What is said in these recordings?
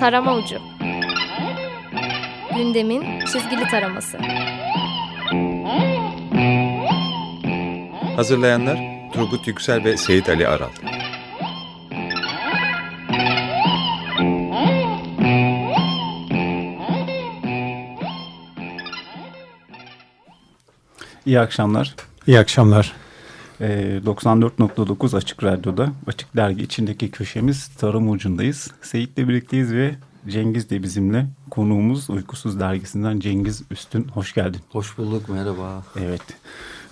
Tarama Ucu Gündemin çizgili taraması Hazırlayanlar Turgut Yüksel ve Seyit Ali Aral İyi akşamlar. İyi akşamlar. Ee, 94.9 Açık Radyo'da Açık Dergi içindeki köşemiz Tarım Ucu'ndayız. Seyit'le birlikteyiz ve Cengiz de bizimle. Konuğumuz Uykusuz Dergisi'nden Cengiz Üstün. Hoş geldin. Hoş bulduk, merhaba. Evet.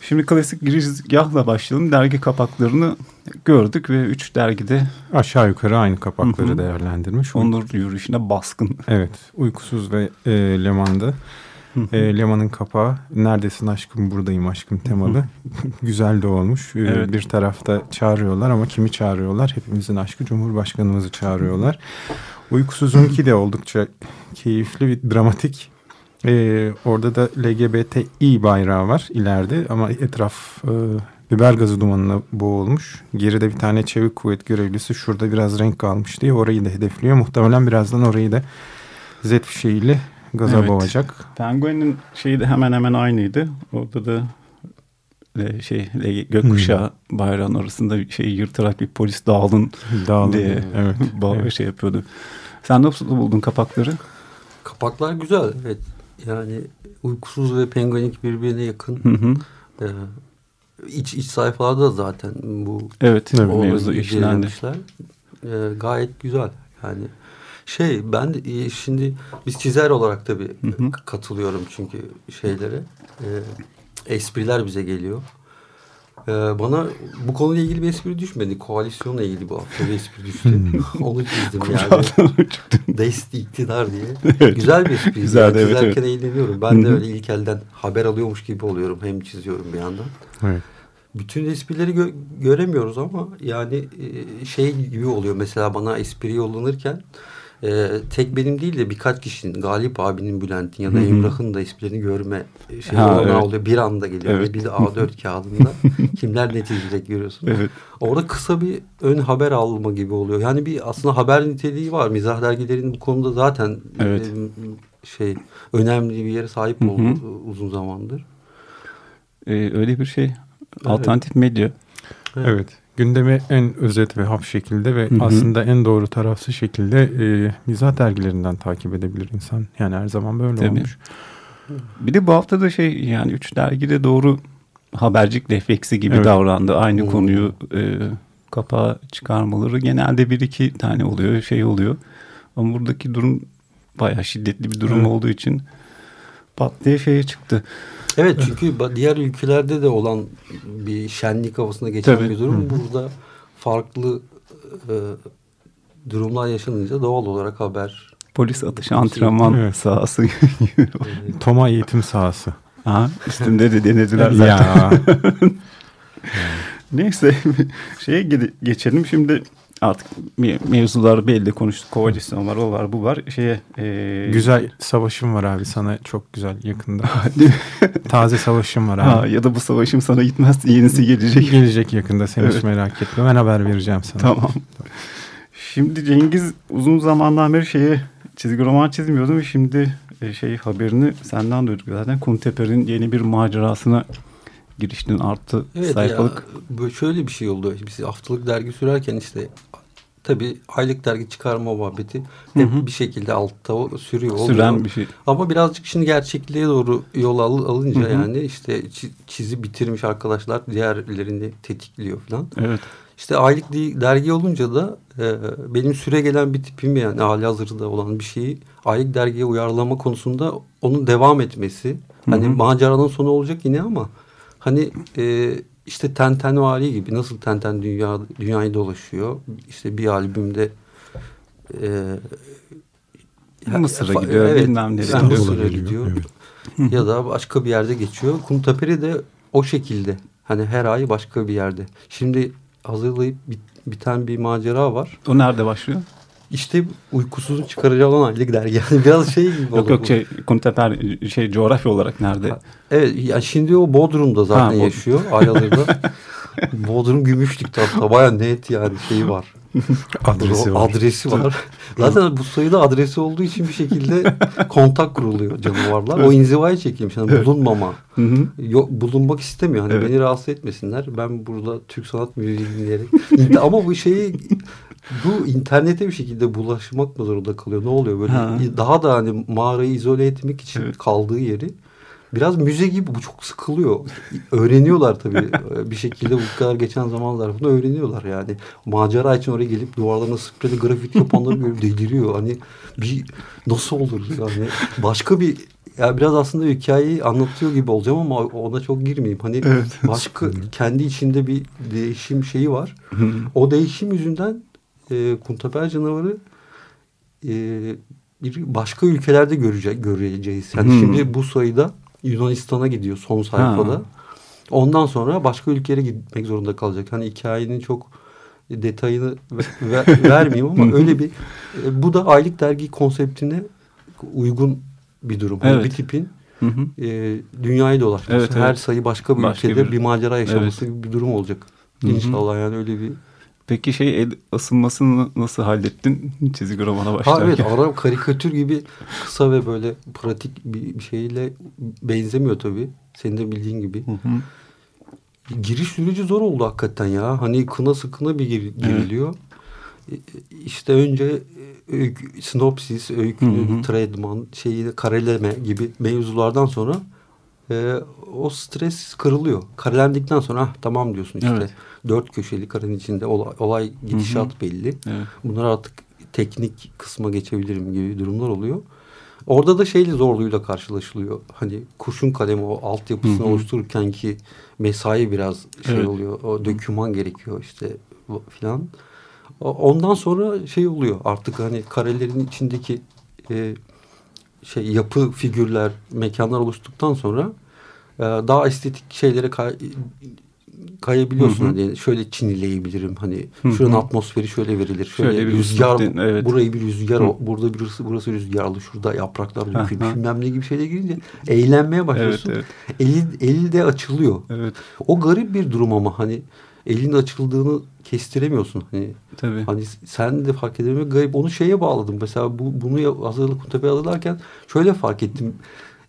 Şimdi klasik girizgahla başlayalım. Dergi kapaklarını gördük ve üç dergide aşağı yukarı aynı kapakları hı hı. değerlendirmiş. Onur yürüyüşüne baskın. Evet. Uykusuz ve e, Leman'da. E, Leman'ın kapağı Neredesin aşkım buradayım aşkım temalı. Güzel de olmuş. E, evet. Bir tarafta çağırıyorlar ama kimi çağırıyorlar? Hepimizin aşkı Cumhurbaşkanımızı çağırıyorlar. Uykusuz'unki de oldukça keyifli bir dramatik. Ee, orada da LGBTİ bayrağı var ileride ama etraf e, biber gazı dumanına boğulmuş. Geride bir tane çevik kuvvet görevlisi şurada biraz renk kalmış diye orayı da hedefliyor. Muhtemelen birazdan orayı da Z fişeğiyle gaza evet. boğacak. Penguin'in şeyi de hemen hemen aynıydı. Orada da e, şey gökkuşağı hmm. bayrağın arasında şey yırtarak bir polis dağılın, dağılın diye evet. evet. şey yapıyordu. Sen nasıl buldun kapakları? Kapaklar güzel evet. Yani uykusuz ve penguenik birbirine yakın. Hı hı. Ee, iç, iç sayfalarda zaten bu evet, evet mevzu işlendi. Ee, gayet güzel. Yani şey ben de e, şimdi biz çizer olarak tabii hı hı. katılıyorum çünkü şeylere. E, espriler bize geliyor. Ee, bana bu konuyla ilgili bir espri düşmedi. Koalisyonla ilgili bu hafta bir espri düştü. Onu çizdim yani. Dest iktidar diye. Evet. Güzel bir espri. Güzel, yani. evet, Çizerken evet. eğleniyorum. Ben de öyle ilk elden haber alıyormuş gibi oluyorum. Hem çiziyorum bir yandan. Evet. Bütün esprileri gö göremiyoruz ama yani e, şey gibi oluyor. Mesela bana espri yollanırken e, tek benim değil de birkaç kişinin Galip abinin Bülent'in ya da Emrah'ın da esprilerini görme şey ha, evet. oluyor. Bir anda geliyor. Evet. Bir de A4 kağıdında kimler ne çizecek görüyorsun. Evet. Orada kısa bir ön haber alma gibi oluyor. Yani bir aslında haber niteliği var. Mizah dergilerinin bu konuda zaten evet. e, şey önemli bir yere sahip oldu uzun zamandır. Ee, öyle bir şey. Alternatif evet. medya. Evet. evet gündemi en özet ve hap şekilde ve hı hı. aslında en doğru taraflı şekilde e, mizah dergilerinden takip edebilir insan. Yani her zaman böyle Tabii. olmuş. Bir de bu hafta da şey yani üç dergide doğru habercik refleksi gibi evet. davrandı. Aynı hmm. konuyu e, kapağa çıkarmaları genelde bir iki tane oluyor şey oluyor. Ama buradaki durum bayağı şiddetli bir durum evet. olduğu için pat diye şeye çıktı. Evet çünkü diğer ülkelerde de olan bir şenlik havasına geçen Tabii. bir durum. Burada farklı e, durumlar yaşanınca doğal olarak haber. Polis atışı antrenman evet. sahası. Toma eğitim sahası. Ha, üstünde de denediler zaten. Ya. Neyse şeye geçelim şimdi artık mevzular belli konuştuk. Kovacısın var, o var, bu var. Şeye, e... Güzel savaşım var abi sana çok güzel yakında. Taze savaşım var abi. Ha, ya da bu savaşım sana gitmez yenisi gelecek. gelecek yakında sen evet. hiç merak etme ben haber vereceğim sana. Tamam. Şimdi Cengiz uzun zamandan beri şeye çizgi roman çizmiyordum. Şimdi e, şey haberini senden duyduk zaten. Kunteper'in yeni bir macerasına giriştin artı evet sayfalık. Ya, böyle şöyle bir şey oldu. Biz haftalık dergi sürerken işte tabii aylık dergi çıkarma muhabbeti hep hı hı. bir şekilde altta sürüyor. Süren oluyor. bir şey. Ama birazcık şimdi gerçekliğe doğru yol al, alınca hı hı. yani işte çizi bitirmiş arkadaşlar diğerlerini tetikliyor falan. Evet. İşte aylık dergi olunca da e, benim süre gelen bir tipim yani hali hazırda olan bir şeyi aylık dergiye uyarlama konusunda onun devam etmesi. Hı hani hı. Hani maceranın sonu olacak yine ama hani e, işte Tenten vali gibi nasıl Tenten dünya dünyayı dolaşıyor. İşte bir albümde e, Mısır'a gidiyor evet, bilmem nereye. Mısır'a gidiyor. Evet. ya da başka bir yerde geçiyor. Kuntaperi de o şekilde. Hani her ay başka bir yerde. Şimdi hazırlayıp bit, biten bir macera var. O nerede başlıyor? İşte uykusuzun çıkaracağı olan aylık dergi. Yani biraz şey gibi Yok yok şey Kunteper şey coğrafya olarak nerede? Ha, evet ya şimdi o Bodrum'da zaten ha, yaşıyor ayazırda. Bodrum Gümüşlük'te hatta baya net yani şeyi var. Adresi var. Adresi var. Zaten bu sayıda adresi olduğu için bir şekilde kontak kuruluyor canavarlar. O inzivaya çekilmiş. Yani bulunmama. Hı hı. Yok, bulunmak istemiyor. Hani Evet. beni rahatsız etmesinler. Ben burada Türk sanat müziği dinleyerek. Ama bu şeyi bu internete bir şekilde bulaşmak mı zorunda kalıyor? Ne oluyor böyle? Ha. Daha da hani mağarayı izole etmek için Evet. kaldığı yeri biraz müze gibi bu çok sıkılıyor. Öğreniyorlar tabii bir şekilde bu kadar geçen zaman zarfında öğreniyorlar yani. Macera için oraya gelip duvarlarına spreyli grafiti yapanları görüp deliriyor. Hani bir nasıl olur yani başka bir ya biraz aslında hikayeyi anlatıyor gibi olacağım ama ona çok girmeyeyim. Hani Evet. başka kendi içinde bir değişim şeyi var. O değişim yüzünden e, Kuntaper canavarı e, bir başka ülkelerde görecek göreceğiz. Yani Hmm. şimdi bu sayıda Yunanistan'a gidiyor son sayfada. Ha. Ondan sonra başka ülkelere gitmek zorunda kalacak. Hani hikayenin çok detayını ve- ver- vermeyeyim ama öyle bir e, bu da aylık dergi konseptine uygun bir durum. Hani Evet. bir tipin Hı hı. e, dünyayı dolaşması. Evet, Her evet. sayı başka bir Başka ülkede bir- bir, macera yaşaması gibi bir durum olacak. Hı hı. İnşallah yani öyle bir Peki şey el ısınmasını nasıl hallettin çizgi romana Ha başlarken? evet ara karikatür gibi kısa ve böyle pratik bir şeyle benzemiyor tabii. Senin de bildiğin gibi. Hı hı. Giriş süreci zor oldu hakikaten ya. Hani kına sıkına bir gir- giriliyor. E, İşte önce e, öykü, sinopsis, öykünün Hı hı. tradman, şeyi kareleme gibi mevzulardan sonra e, o stres kırılıyor. Karelendikten sonra ah, tamam diyorsun işte. Evet. Dört köşeli karenin içinde olay, olay gidişat belli. Evet. Bunlar artık teknik kısma geçebilirim gibi durumlar oluyor. Orada da şeyle zorluğuyla karşılaşılıyor. Hani kurşun kalemi o altyapısını Hı hı. oluştururken ki mesai biraz şey Evet. oluyor. O döküman gerekiyor işte filan. Ondan sonra şey oluyor artık hani karelerin içindeki e, şey yapı figürler, mekanlar oluştuktan sonra e, daha estetik şeylere kay- kayabiliyorsun. Hı hı. Hani şöyle çinileyebilirim. Hani Hı şuranın hı. atmosferi şöyle verilir. Şöyle, Şöyle bir rüzgar üslupten, evet. burayı bir rüzgar Hı. burada burası burası rüzgarlı. Şurada yapraklar Hı dökülmüş. hı. Bilmem ne gibi şeyle girince eğlenmeye Evet, başlıyorsun. evet. Eli, eli de açılıyor. Evet. O garip bir durum ama hani elin açıldığını kestiremiyorsun. Hani Tabii. Hani sen de fark edemiyor. Garip. Onu şeye bağladım. Mesela bu, bunu hazırlık Kuntepe'ye hazırlarken şöyle fark ettim.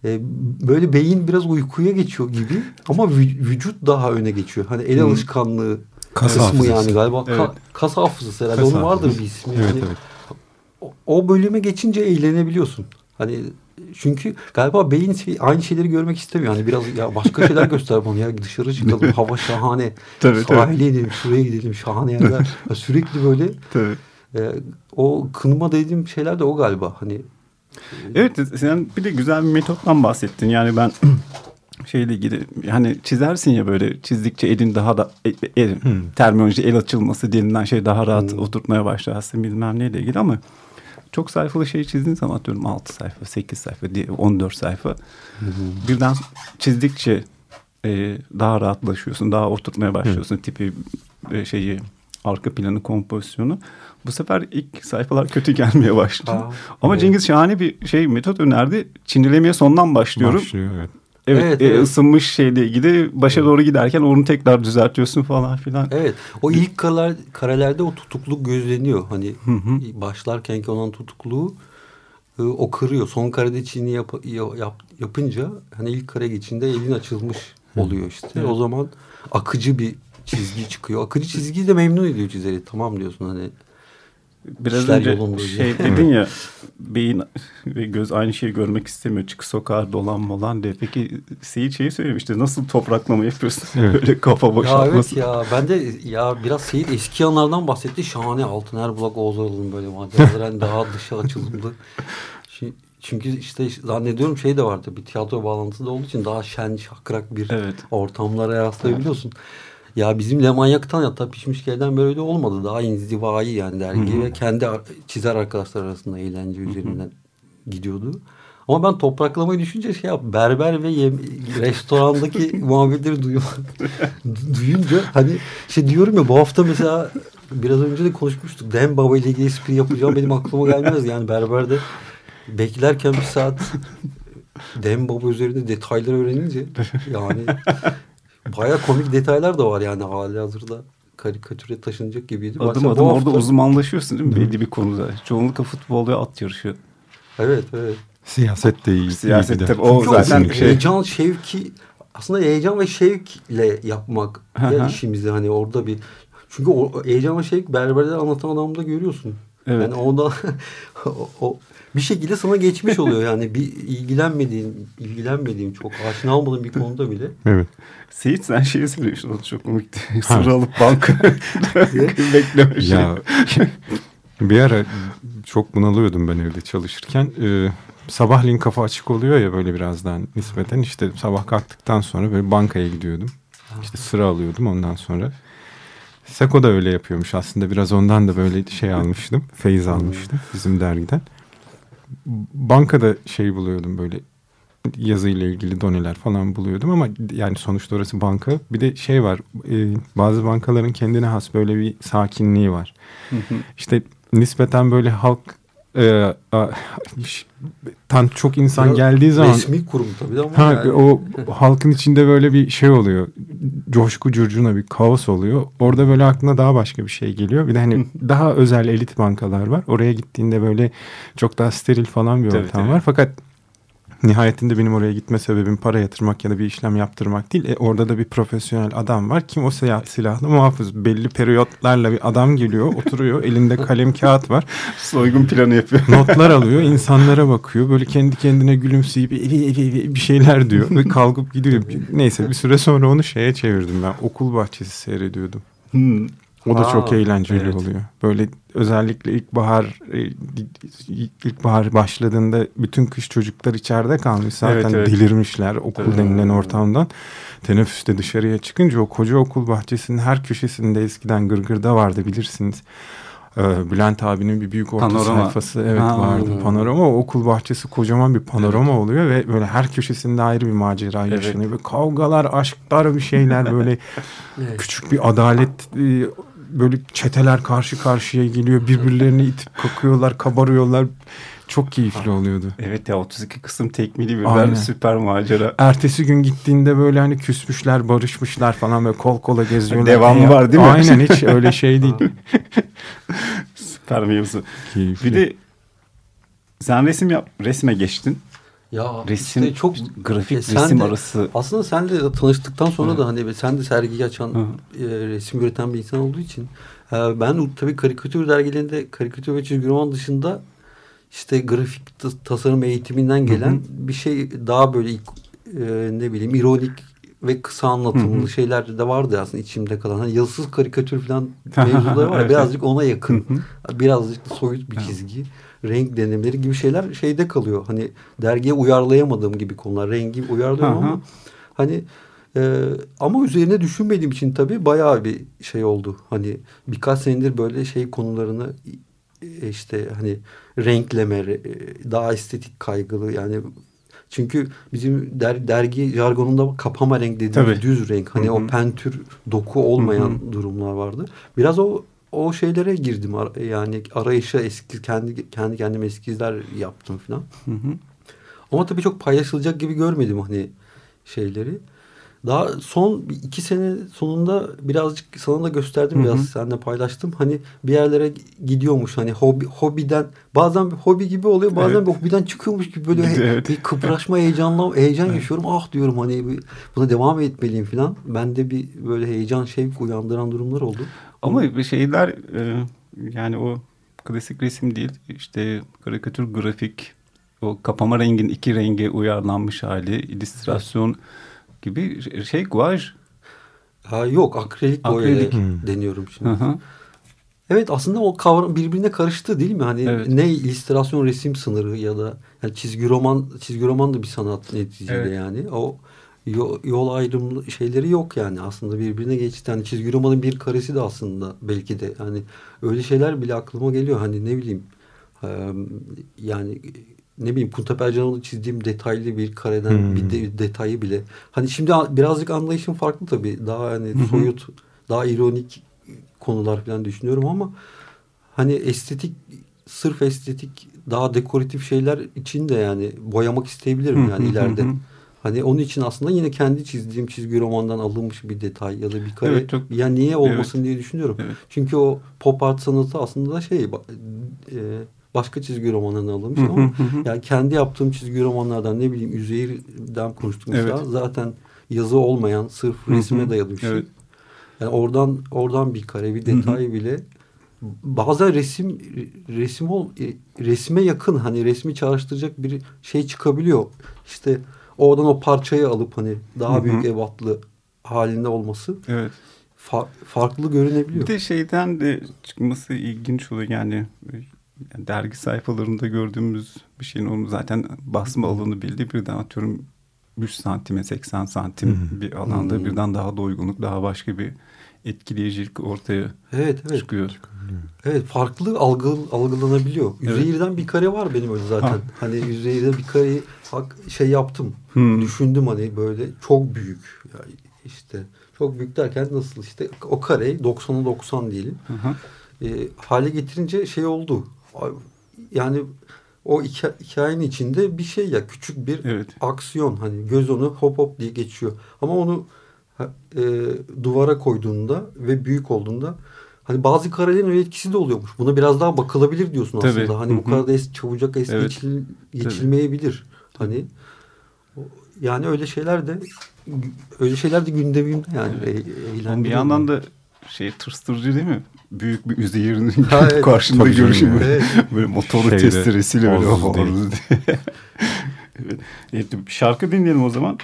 Ee, böyle beyin biraz uykuya geçiyor gibi ama vü- vücut daha öne geçiyor. Hani el Hı. alışkanlığı Kas kısmı hafızası. yani galiba. Ka- Evet. kas hafızası herhalde. Kas Onun vardır hafızası. bir ismi. Evet, Yani evet. o, o bölüme geçince eğlenebiliyorsun. Hani çünkü galiba beyin şey- aynı şeyleri görmek istemiyor. Hani biraz ya başka şeyler göster bana ya dışarı çıkalım hava şahane. Tabii, Sahile inelim şuraya gidelim şahane yerler. Sürekli böyle Tabii. e, o kınma dediğim şeyler de o galiba. Hani Evet sen bir de güzel bir metottan bahsettin. Yani ben şeyle ilgili hani çizersin ya böyle çizdikçe elin daha da e, e, terminoloji el açılması denilen şey daha rahat Hmm. oturtmaya başlarsın bilmem neyle ilgili. Ama çok sayfalı şey çizdiğin zaman atıyorum 6 sayfa 8 sayfa diye 14 sayfa. Birden çizdikçe e, daha rahatlaşıyorsun daha oturtmaya başlıyorsun tipi e, şeyi arka planı kompozisyonu bu sefer ilk sayfalar kötü gelmeye başladı. Aa, Ama evet. Cengiz şahane bir şey metot önerdi. Çinlilemeye sondan başlıyorum. Başlıyor evet. Evet, Evet, e, evet. ısınmış şeyle ilgili başa doğru giderken onu tekrar düzeltiyorsun falan filan. evet o ilk kareler, karelerde o tutukluk gözleniyor. Hani başlarkenki olan tutukluğu e, o kırıyor. Son karede çini yap, ya- yap- yapınca hani ilk kare geçinde elin açılmış oluyor işte. O zaman akıcı bir çizgi çıkıyor. Akıcı çizgiyi de memnun ediyor çizeri. Tamam diyorsun hani. Biraz İşler önce şey dedin ya beyin ve göz aynı şeyi görmek istemiyor. Çık sokağa dolan molan diye. Peki Seyit şeyi söylemişti. Nasıl topraklama yapıyorsun? Böyle kafa Ya evet boşaltması. ya ben de ya biraz Seyit eski anlardan bahsetti. Şahane Altın Erbulak Oğuz Aral'ın böyle maceraları hani daha dışa açılımlı. Çünkü işte zannediyorum şey de vardı bir tiyatro bağlantısı da olduğu için daha şen şakrak bir Evet. ortamlara rastlayabiliyorsun. Ya bizim Lemanyak'tan hatta pişmiş gelden böyle olmadı. Daha inzivai yani dergi ve kendi çizer arkadaşlar arasında eğlence üzerinden gidiyordu. Ama ben topraklamayı düşünce şey yap berber ve yem, restorandaki muhabbetleri duymak duyunca hani şey diyorum ya bu hafta mesela biraz önce de konuşmuştuk. Dem Baba ile ilgili espri yapacağım benim aklıma gelmez yani berberde beklerken bir saat Dem Baba üzerinde detayları öğrenince yani baya komik detaylar da var yani hali hazırda karikatüre taşınacak gibiydi. Adım Başta adım bu orada hafta- uzmanlaşıyorsun değil mi? Belli bir konuda. Çoğunlukla futbol ve at yarışı. Evet evet. Siyaset de iyi. Siyasette de. o Çünkü zaten o şey. heyecan şevki aslında heyecan ve şevkle yapmak ya hı. işimizde hani orada bir çünkü o heyecan ve şevk berberde anlatan adamda görüyorsun. Evet. Yani ondan o, o bir şekilde sana geçmiş oluyor yani bir ilgilenmediğin, ilgilenmediğin çok aşina olmadığın bir konuda bile. Evet. Seyit sen şeyi söylüyorsun. O çok komikti. Sıra alıp banka beklemiş. Ya bir ara çok bunalıyordum ben evde çalışırken. Ee, sabahleyin kafa açık oluyor ya böyle birazdan nispeten. işte sabah kalktıktan sonra böyle bankaya gidiyordum. İşte sıra alıyordum ondan sonra. Seko da öyle yapıyormuş aslında. Biraz ondan da böyle şey almıştım. Feyiz almıştım bizim dergiden. Bankada şey buluyordum böyle yazıyla ilgili doneler falan buluyordum ama yani sonuçta orası banka. Bir de şey var e, bazı bankaların kendine has böyle bir sakinliği var. İşte nispeten böyle halk e, a, tan çok insan Ya, geldiği zaman Resmi kurum tabii de ama ha, yani. o halkın içinde böyle bir şey oluyor. Coşku curcuna bir kaos oluyor. Orada böyle aklına daha başka bir şey geliyor. Bir de hani daha özel elit bankalar var. Oraya gittiğinde böyle çok daha steril falan bir Tabii, ortam tabii. var. Fakat nihayetinde benim oraya gitme sebebim para yatırmak ya da bir işlem yaptırmak değil. E, orada da bir profesyonel adam var. Kim o silah, silahlı muhafız. Belli periyotlarla bir adam geliyor, oturuyor. Elinde kalem kağıt var. Soygun planı yapıyor. Notlar alıyor, insanlara bakıyor. Böyle kendi kendine gülümseyip "Evi, evi, evi" bir şeyler diyor ve kalkıp gidiyor. Neyse bir süre sonra onu şeye çevirdim ben. Okul bahçesi seyrediyordum. Hmm. O da Aa, çok eğlenceli evet. oluyor. Böyle özellikle ilkbahar e, ilkbahar başladığında bütün kış çocuklar içeride kalmış. Zaten Evet, evet. delirmişler okul Tabii. denilen ortamdan. Teneffüste dışarıya çıkınca o koca okul bahçesinin her köşesinde eskiden gırgırda vardı bilirsiniz. Ee, Bülent abinin bir büyük orta Panorama. sayfası evet Ha. vardı. Panorama o okul bahçesi kocaman bir panorama oluyor ve böyle her köşesinde ayrı bir macera Evet. yaşanıyor. Böyle kavgalar, aşklar bir şeyler böyle Evet. küçük bir adalet e, böyle çeteler karşı karşıya geliyor. Birbirlerini itip kakıyorlar, kabarıyorlar. Çok keyifli oluyordu. Evet ya 32 kısım tekmili bir ben süper macera. Ertesi gün gittiğinde böyle hani küsmüşler, barışmışlar falan böyle kol kola geziyorlar. Devamı Ya, var değil mi? Aynen hiç öyle şey değil. Süper mevzu. Keyifli. Bir de sen resim yap, resme geçtin. Ya Resim, işte çok grafik E, resim de- arası. Aslında sen de tanıştıktan sonra da hani sen de sergi açan, Hı. e, resim üreten bir insan olduğu için e, ben tabii karikatür dergilerinde karikatür ve çizgi roman dışında işte grafik ta- tasarım eğitiminden gelen bir şey daha böyle ilk, e, ne bileyim ironik ve kısa anlatımlı Hı hı. şeyler de vardı aslında içimde kalan. Hani yazısız karikatür falan Hı hı, mevzuları var. ya, evet. Birazcık ona yakın. Hı Birazcık soyut bir çizgi. Renk denemeleri gibi şeyler şeyde kalıyor. Hani dergiye uyarlayamadığım gibi konular. Rengi uyarlıyorum Hı hı. ama hani e, ama üzerine düşünmediğim için tabii bayağı bir şey oldu. Hani birkaç senedir böyle şey konularını e, işte hani renkleme, e, daha estetik kaygılı yani çünkü bizim der, dergi jargonunda kapama renk dediğimiz Tabii. düz renk. Hani Hı hı. o pentür doku olmayan Hı durumlar vardı. Biraz o o şeylere girdim yani arayışa eski kendi kendi kendime eskizler yaptım falan. Hı hı. Ama tabii çok paylaşılacak gibi görmedim hani şeyleri. Daha son iki sene sonunda birazcık sana da gösterdim biraz seninle paylaştım. Hani bir yerlere gidiyormuş hani hobi, hobiden bazen bir hobi gibi oluyor bazen Evet. bir hobiden çıkıyormuş gibi böyle he- Evet. bir kıpraşma heyecanla heyecan yaşıyorum. Ah diyorum hani bir- buna devam etmeliyim falan. Bende bir böyle heyecan şevk uyandıran durumlar oldu. Ama bir şeyler e, yani o klasik resim değil işte karikatür grafik o kapama rengin iki renge uyarlanmış hali illüstrasyon gibi şey guaj. Ha yok akrilik boyayla Akrilik. Hmm. deniyorum şimdi. Hı hı. Evet aslında o kavram birbirine karıştı değil mi? Hani Evet. ne illüstrasyon resim sınırı ya da yani çizgi roman çizgi roman da bir sanat neticede Evet. yani. O yo- yol ayrımı şeyleri yok yani aslında birbirine geçti. Yani çizgi romanın bir karesi de aslında belki de hani öyle şeyler bile aklıma geliyor. Hani ne bileyim yani ne bileyim Punta Percan'ın çizdiğim detaylı bir kareden Hmm. bir de- detayı bile. Hani şimdi birazcık anlayışım farklı tabii. Daha hani soyut, daha ironik konular falan düşünüyorum ama hani estetik sırf estetik daha dekoratif şeyler için de yani boyamak isteyebilirim yani ileride. Hani onun için aslında yine kendi çizdiğim çizgi romandan alınmış bir detay ya da bir kare. Evet, çok- yani niye olmasın Evet. diye düşünüyorum. Evet. Çünkü o pop art sanatı aslında şey e, başka çizgi romanlarından alınmış ama yani kendi yaptığım çizgi romanlardan ne bileyim Üzeyir'den konuştuk mesela. Evet. Zaten yazı olmayan sırf resme dayalı bir şey. Evet. Yani oradan oradan bir kare bir detay bile bazen resim resim ol e, resme yakın hani resmi çağrıştıracak bir şey çıkabiliyor. İşte oradan o parçayı alıp hani daha büyük ebatlı halinde olması Evet. fa- farklı görünebiliyor. Bir de şeyden de çıkması ilginç oluyor yani e, yani dergi sayfalarında gördüğümüz bir şeyin onun zaten basma alanı belli birden atıyorum 3 santime 80 santim bir alanda Hı. birden daha doygunluk daha başka bir etkileyicilik ortaya Evet evet. çıkıyor. Evet farklı algı, algılanabiliyor. Evet. Üzeyir'den bir kare var benim öyle zaten. Ha. Hani Üzeyir'de bir kareyi hak, şey yaptım. Hmm. Düşündüm hani böyle çok büyük. Yani işte çok büyük derken nasıl işte o kareyi 90'a 90 diyelim. Hı hı. E, hale getirince şey oldu. Yani o hikaye, hikayenin içinde bir şey ya küçük bir Evet. aksiyon hani göz onu hop hop diye geçiyor. Ama onu e, duvara koyduğunda ve büyük olduğunda hani bazı karelerin öyle etkisi de oluyormuş. Buna biraz daha bakılabilir diyorsun Tabii. aslında. Hani bu Hı hı. kadar da es, çabucak es Evet. geçil, geçilmeyebilir. Hani o- yani öyle şeyler de öyle şeyler de gündemimde yani. Evet. E, bir yandan da şey tırstırıcı değil mi? Büyük bir üzeyirin Ha, evet. karşında Tabii canım görüşüm. ya. Böyle, Evet. böyle motorlu Şeyde, testeresiyle böyle değil. diye. evet. evet. bir Şarkı dinleyelim o zaman.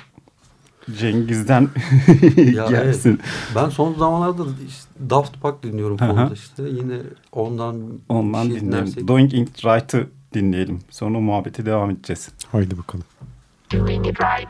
Cengiz'den Ya gelsin. Ben son zamanlarda işte Daft Punk dinliyorum işte. Yine ondan Ondan şey dinleyelim. dinlersek- Doing It Right'ı dinleyelim. Sonra muhabbete devam edeceğiz. Haydi bakalım. doing it right.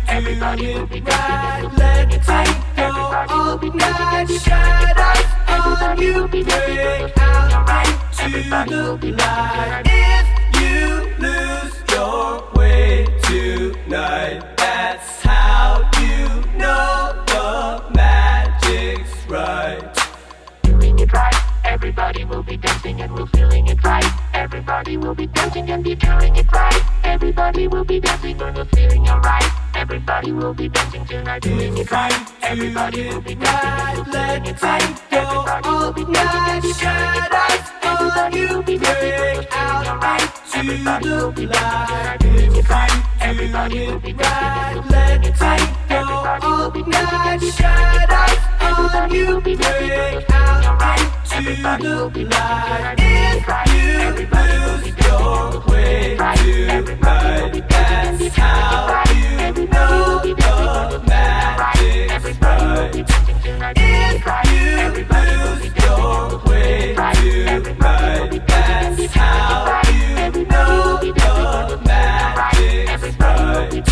Everybody will be right. Will be dancing and we're feeling alright. Everybody will be. If you lose your way tonight, that's how you know the magic's right. it right. Everybody will be dancing and we're feeling it right. Everybody will be dancing and be doing it right. Everybody will be dancing and feeling alright. Everybody will be dancing tonight, doing it right. Everybody will be dancing feeling it right. Everybody will be dancing doing it right. Everybody will be dancing doing it right. Everybody will be dancing we're it right. Everybody will be dancing doing it right. Everybody will be dancing doing it right. Everybody will be dancing we're it right. Everybody will be right. If you lose your way tonight, that's how you know the magic's right. If you lose your way tonight, that's how you know the magic's right.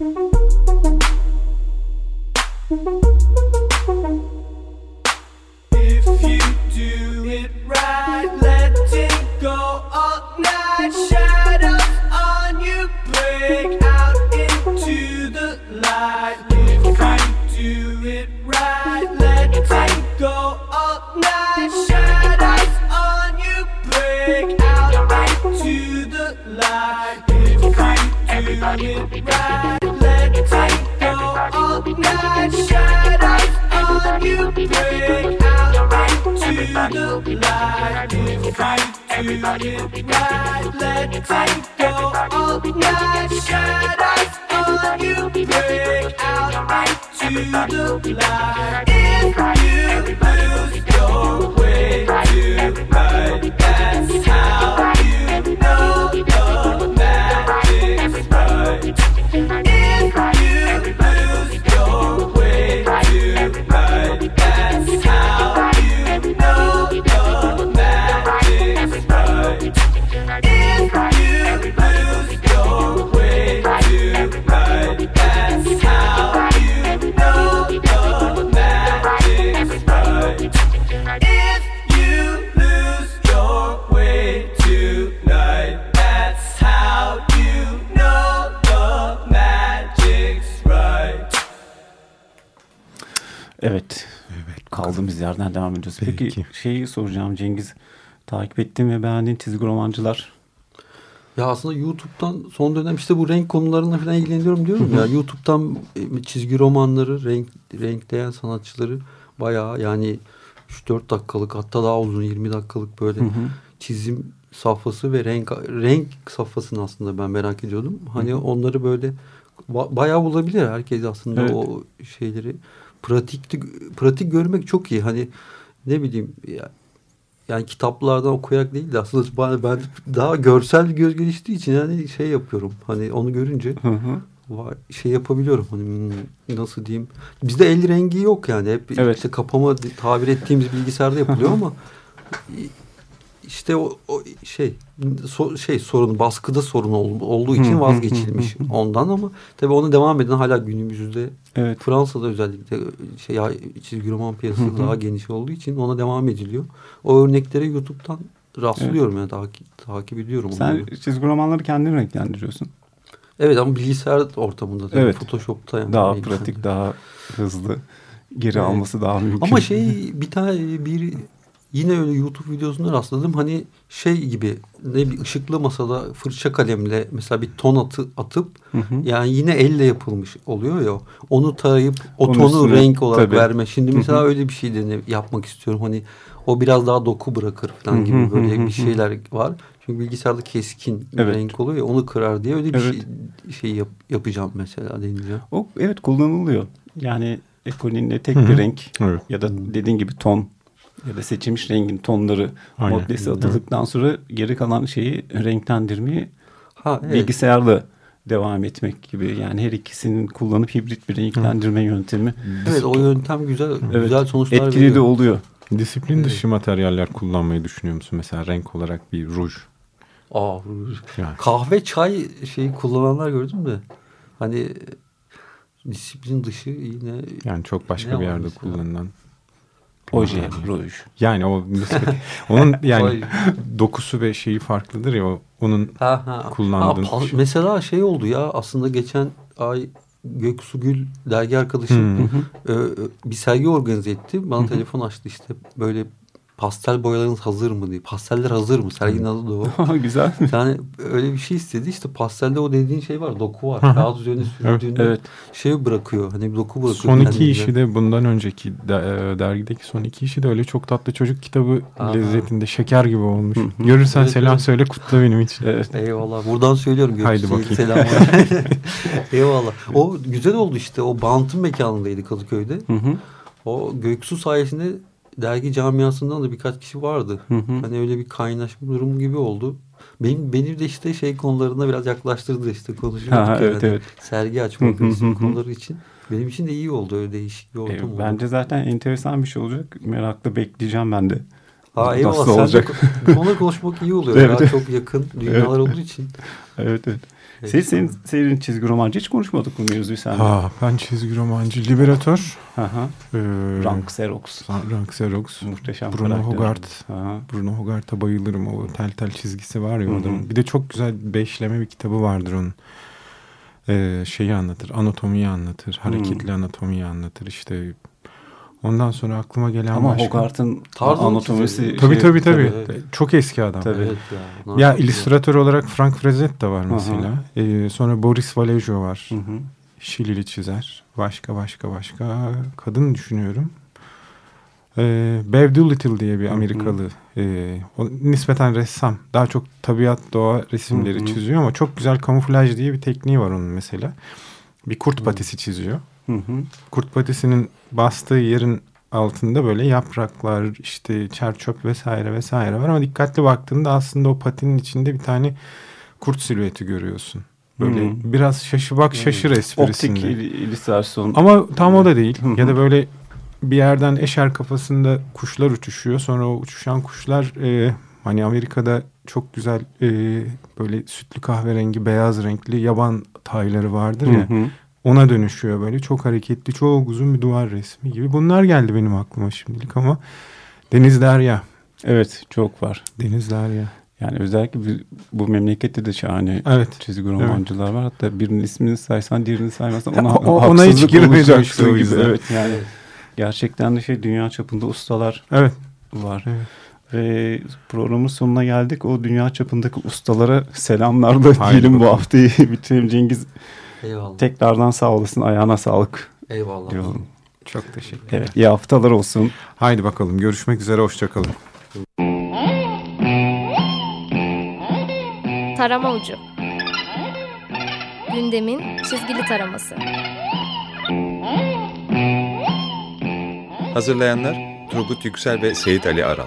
Thank you. Thank you. Out into the light. If you your way that's how you know the magic's right. Yerden devam ediyoruz. Peki, Peki. şeyi soracağım Cengiz. Takip ettiğin ve beğendiğin çizgi romancılar. Ya aslında YouTube'dan son dönem işte bu renk konularına falan ilgileniyorum diyorum ya. YouTube'dan e, çizgi romanları, renk renkleyen sanatçıları bayağı yani 3-4 dakikalık hatta daha uzun 20 dakikalık böyle çizim safhası ve renk renk safhasını aslında ben merak ediyordum. Hani onları böyle ba- bayağı bulabilir herkes aslında Evet. o şeyleri pratik pratik görmek çok iyi. Hani ne bileyim ya, yani kitaplardan okuyarak değil de aslında ben, daha görsel göz geliştiği için yani şey yapıyorum. Hani onu görünce Hı hı. vay, şey yapabiliyorum. Hani hmm, nasıl diyeyim? Bizde el rengi yok yani. Hep Evet. işte kapama tabir ettiğimiz bilgisayarda yapılıyor ama işte o, o şey so- şey sorun baskıda sorun ol- olduğu için vazgeçilmiş ondan ama tabii onu devam eden hala günümüzde Evet. Fransa'da özellikle şey ya- çizgi roman piyasası daha geniş olduğu için ona devam ediliyor. O örneklere YouTube'dan rastlıyorum yani takip, takip ediyorum Sen onları. çizgi romanları kendin renklendiriyorsun. Evet ama bilgisayar ortamında tabii Evet. Photoshop'ta yani. Daha pratik, daha hızlı. Geri Evet. alması daha mümkün. Ama şey bir tane bir yine öyle YouTube videosunda rastladım. Hani şey gibi ne bir ışıklı masada fırça kalemle mesela bir ton atı, atıp Hı hı. yani yine elle yapılmış oluyor ya. Onu tarayıp o Onun tonu üstüne, renk olarak tabii. verme. Şimdi Hı mesela hı. öyle bir şey de yapmak istiyorum. Hani o biraz daha doku bırakır Hı falan hı gibi hı böyle hı bir şeyler var. Çünkü bilgisayarda keskin Evet. renk oluyor ya onu kırar diye öyle bir Evet. şey, şey yap- yapacağım mesela deneyeceğim. O evet kullanılıyor. Yani Ecolin'de tek Hı hı. bir renk Evet. ya da dediğin gibi ton ya da seçilmiş rengin tonları modlesi atıldıktan sonra geri kalan şeyi renklendirmeyi Ha, evet. bilgisayarla devam etmek gibi. Yani her ikisinin kullanıp hibrit bir renklendirme yöntemi Evet o yöntem güzel Evet. güzel sonuçlar etkili veriyor. de oluyor. Disiplin dışı materyaller kullanmayı düşünüyor musun? Mesela renk olarak bir ruj. Aa, Yani. kahve çay şeyi kullananlar gördüm de hani disiplin dışı yine Yani çok başka bir yerde kullanılan. Oje, ruj. Yani o onun yani dokusu ve şeyi farklıdır ya onun ha, ha. Pa- şey. mesela şey oldu ya aslında geçen ay Göksu Gül dergi arkadaşım Hı. e, e, bir sergi organize etti. Bana telefon açtı işte böyle pastel boyalarınız hazır mı diye. Pasteller hazır mı? Serginin adı da o. Güzel. Yani öyle bir şey istedi. İşte pastelde o dediğin şey var. Doku var. Kağıt üzerine sürdüğünde Evet. şey bırakıyor. Hani bir doku bırakıyor. Son iki kendinden. işi de bundan önceki de- e, dergideki son iki işi de öyle çok tatlı çocuk kitabı Aha. lezzetinde şeker gibi olmuş. Görürsen Evet, selam evet. söyle kutla benim için. Evet. Eyvallah. Buradan söylüyorum. Haydi Göksu'ya bakayım. Selamlar. Eyvallah. O güzel oldu işte. O Bant'ın mekanındaydı Kadıköy'de. Hı hı. O Göksu sayesinde dergi camiasından da birkaç kişi vardı. Hı hı. Hani öyle bir kaynaşma durumu gibi oldu. Benim, benim de işte şey konularına biraz yaklaştırdı işte konuşuyorduk Ha, yani. evet, evet. Sergi açmak konuları için. Benim için de iyi oldu öyle değişik bir ortam E, oldu. bence zaten enteresan bir şey olacak. Merakla bekleyeceğim ben de. Ha, eyvallah. Nasıl Sen olacak? de konuşmak iyi oluyor. Evet, evet. çok yakın dünyalar olduğu için. Evet evet. Evet. Senin, senin, çizgi romancı hiç konuşmadık bu mevzuyu seninle. Ha, ben çizgi romancı, liberatör, Hı hı. e, Rank Xerox. Rank Xerox, Muhteşem Bruno karakter. Hogarth. Hı hı. Bruno Hogarth'a bayılırım. O tel tel çizgisi var ya Hı hı. orada. Bir de çok güzel beşleme bir kitabı vardır onun. Ee, şeyi anlatır. Anatomiyi anlatır. Hareketli anatomiyi anlatır. İşte ondan sonra aklıma gelen Ama başka. Hogarth'ın Tarzını anatomisi... Tabii şey- tabii tabii. tabii, Çok eski adam. Tabii. Evet ya. ne Ya illüstratör olarak Frank Frazetta var Hı hı. mesela. Ee, sonra Boris Vallejo var. Hı hı. Şilili çizer. Başka başka başka. Kadın düşünüyorum. E, Bev Doolittle diye bir Amerikalı e, o nispeten ressam. Daha çok tabiat doğa resimleri Hı hı. çiziyor ama çok güzel kamuflaj diye bir tekniği var onun mesela. Bir kurt patisi çiziyor. Hı hı. Kurt patisinin bastığı yerin altında böyle yapraklar işte çer çöp vesaire vesaire var ama dikkatli baktığında aslında o patinin içinde bir tane kurt silüeti görüyorsun. Böyle Hmm. biraz şaşı bak şaşır esprisinde. Optik il- illüstrasyon. Ama tam o da değil. Ya da böyle bir yerden eşer kafasında kuşlar uçuşuyor. Sonra o uçuşan kuşlar e, hani Amerika'da çok güzel e, böyle sütlü kahverengi beyaz renkli yaban tayları vardır ya. Hı hı. Ona dönüşüyor böyle çok hareketli çok uzun bir duvar resmi gibi. Bunlar geldi benim aklıma şimdilik ama Deniz Derya. Evet çok var. Deniz Derya. Yani özellikle bir- bu memlekette de şahane Evet. çizgi romancılar var. Hatta birinin ismini saysan diğerini saymazsan ona, O- ona hiç o gibi. Evet yani gerçekten de şey dünya çapında ustalar Evet. var. Evet. Ve programın sonuna geldik. O dünya çapındaki ustalara selamlar da diyelim bu haftayı bitirelim. Cengiz Eyvallah. tekrardan sağ olasın. Ayağına sağlık Eyvallah. diyorum. Çok teşekkür Evet iyi haftalar olsun. Haydi bakalım görüşmek üzere hoşçakalın. Tarama ucu. Gündemin çizgili taraması. Hazırlayanlar Turgut Yüksel ve Seyit Ali Aral.